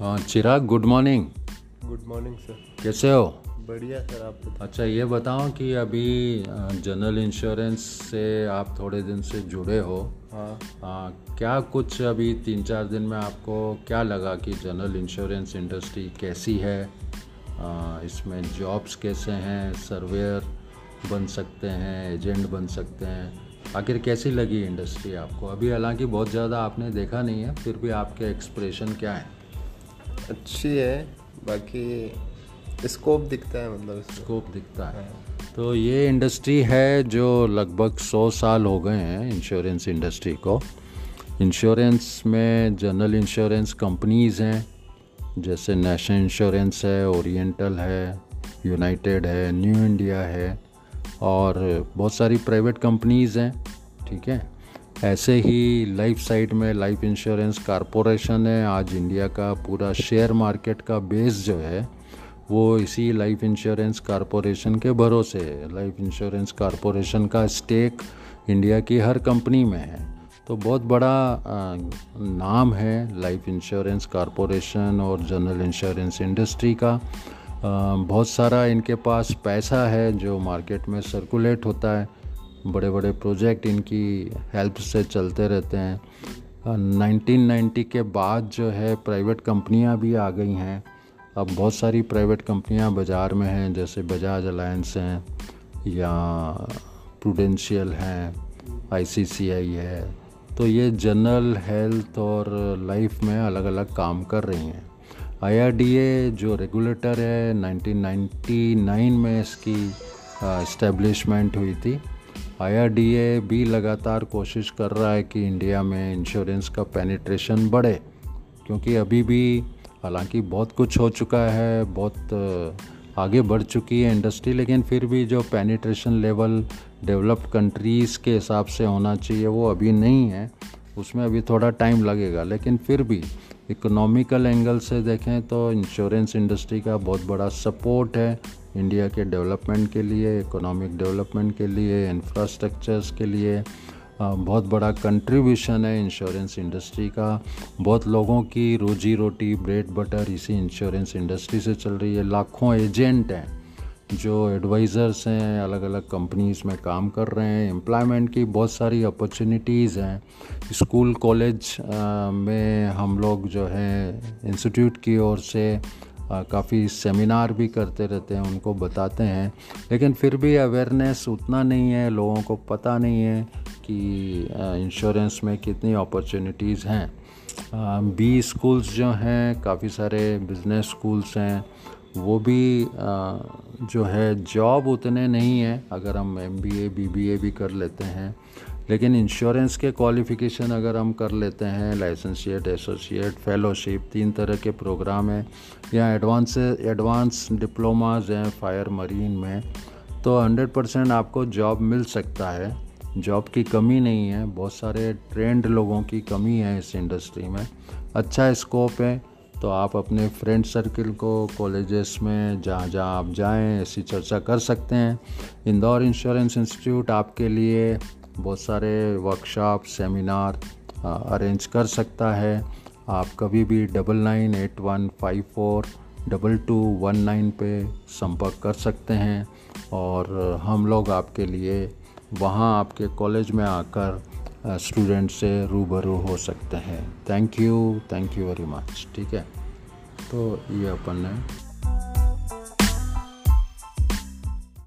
हाँ Chirag good morning good morning sir कैसे हो? बढ़िया सर आप अच्छा ये बताओ कि अभी जनरल इंश्योरेंस से आप थोड़े दिन से जुड़े हो। हाँ। हाँ क्या कुछ अभी तीन चार दिन में आपको क्या लगा कि जनरल इंश्योरेंस इंडस्ट्री कैसी है? आ, इसमें जॉब्स कैसे हैं? सर्वेयर बन सकते हैं एजेंट बन सकते हैं। आखिर कैसी लगी इंडस्ट्री आपको? अभी हालाँकि बहुत ज़्यादा आपने देखा नहीं है फिर भी आपके एक्सप्रेशन क्या है? अच्छी है बाकी स्कोप दिखता है मतलब स्कोप दिखता है। हाँ। तो ये इंडस्ट्री है जो लगभग सौ साल हो गए हैं इंश्योरेंस इंडस्ट्री को। इंश्योरेंस में जनरल इंश्योरेंस कंपनीज़ हैं जैसे नेशनल इंश्योरेंस है ओरिएंटल है यूनाइटेड है न्यू इंडिया है और बहुत सारी प्राइवेट कंपनीज़ हैं ठीक है? ऐसे ही लाइफ साइड में लाइफ इंश्योरेंस कॉरपोरेशन है, आज इंडिया का पूरा शेयर मार्केट का बेस जो है, वो इसी लाइफ इंश्योरेंस कॉरपोरेशन के भरोसे है। लाइफ इंश्योरेंस कॉरपोरेशन का स्टेक इंडिया की हर कंपनी में है। तो बहुत बड़ा नाम है लाइफ इंश्योरेंस कॉरपोरेशन और जनरल इंश्योरेंस इंडस्ट्री का। बहुत सारा इनके पास पैसा है जो मार्केट में सर्कुलेट होता है। बड़े बड़े प्रोजेक्ट इनकी हेल्प से चलते रहते हैं। नाइनटीन नाइन्टी के बाद जो है, प्राइवेट कंपनियाँ भी आ गई हैं। अब बहुत सारी प्राइवेट कंपनियाँ बाज़ार में हैं, जैसे बजाज अलायंस हैं, या प्रूडेंशियल हैं आईसीसीआई है। तो ये जनरल हेल्थ और लाइफ में अलग अलग काम कर रही हैं। आईआरडीए जो रेगुलेटर है 1999 में इसकी इस्टेब्लिशमेंट हुई थी। आईआरडीए भी लगातार कोशिश कर रहा है कि इंडिया में इंश्योरेंस का पेनिट्रेशन बढ़े, क्योंकि अभी भी हालाँकि बहुत कुछ हो चुका है, बहुत आगे बढ़ चुकी है इंडस्ट्री लेकिन फिर भी जो पेनिट्रेशन लेवल डेवलप्ड कंट्रीज़ के हिसाब से होना चाहिए, वो अभी नहीं है। उसमें अभी थोड़ा टाइम लगेगा, लेकिन फिर भी इकोनॉमिकल एंगल से देखें तो इंश्योरेंस इंडस्ट्री का बहुत बड़ा सपोर्ट है। इंडिया के डेवलपमेंट के लिए इकोनॉमिक डेवलपमेंट के लिए इंफ्रास्ट्रक्चर्स के लिए बहुत बड़ा कंट्रीब्यूशन है इंश्योरेंस इंडस्ट्री का। बहुत लोगों की रोजी रोटी ब्रेड बटर इसी इंश्योरेंस इंडस्ट्री से चल रही है। लाखों एजेंट हैं जो एडवाइज़र्स हैं अलग अलग कंपनीज़ में काम कर रहे हैं। एम्प्लॉयमेंट की बहुत सारी अपॉर्चुनिटीज़ हैं। स्कूल कॉलेज में हम लोग जो है इंस्टीट्यूट की ओर से काफ़ी सेमिनार भी करते रहते हैं, उनको बताते हैं। लेकिन फिर भी अवेयरनेस उतना नहीं है, लोगों को पता नहीं है कि इंश्योरेंस में कितनी अपॉर्चुनिटीज़ हैं। बी स्कूल्स जो हैं, काफ़ी सारे बिज़नेस स्कूल्स हैं, वो भी जो है जॉब उतने नहीं है, अगर हम M B A B B A भी कर लेते हैं। लेकिन इंश्योरेंस के क्वालिफ़िकेशन अगर हम कर लेते हैं लाइसेंशिएट एसोसिएट फेलोशिप तीन तरह के प्रोग्राम हैं, या एडवांस एडवांस डिप्लोमाज हैं फायर मरीन में तो 100 परसेंट आपको जॉब मिल सकता है। जॉब की कमी नहीं है। बहुत सारे ट्रेंड लोगों की कमी है इस इंडस्ट्री में। अच्छा स्कोप है तो आप अपने फ्रेंड सर्कल को कॉलेजेस में जहाँ जहाँ आप जाएँ, ऐसी चर्चा कर सकते हैं। इंदौर इंश्योरेंस इंस्टीट्यूट आपके लिए बहुत सारे वर्कशॉप सेमिनार अरेंज कर सकता है। आप कभी भी double nine eight one five four double two one nine पे संपर्क कर सकते हैं और हम लोग आपके लिए वहाँ आपके कॉलेज में आकर स्टूडेंट से रूबरू हो सकते हैं। Thank you thank you very much ठीक है? तो ये अपन ने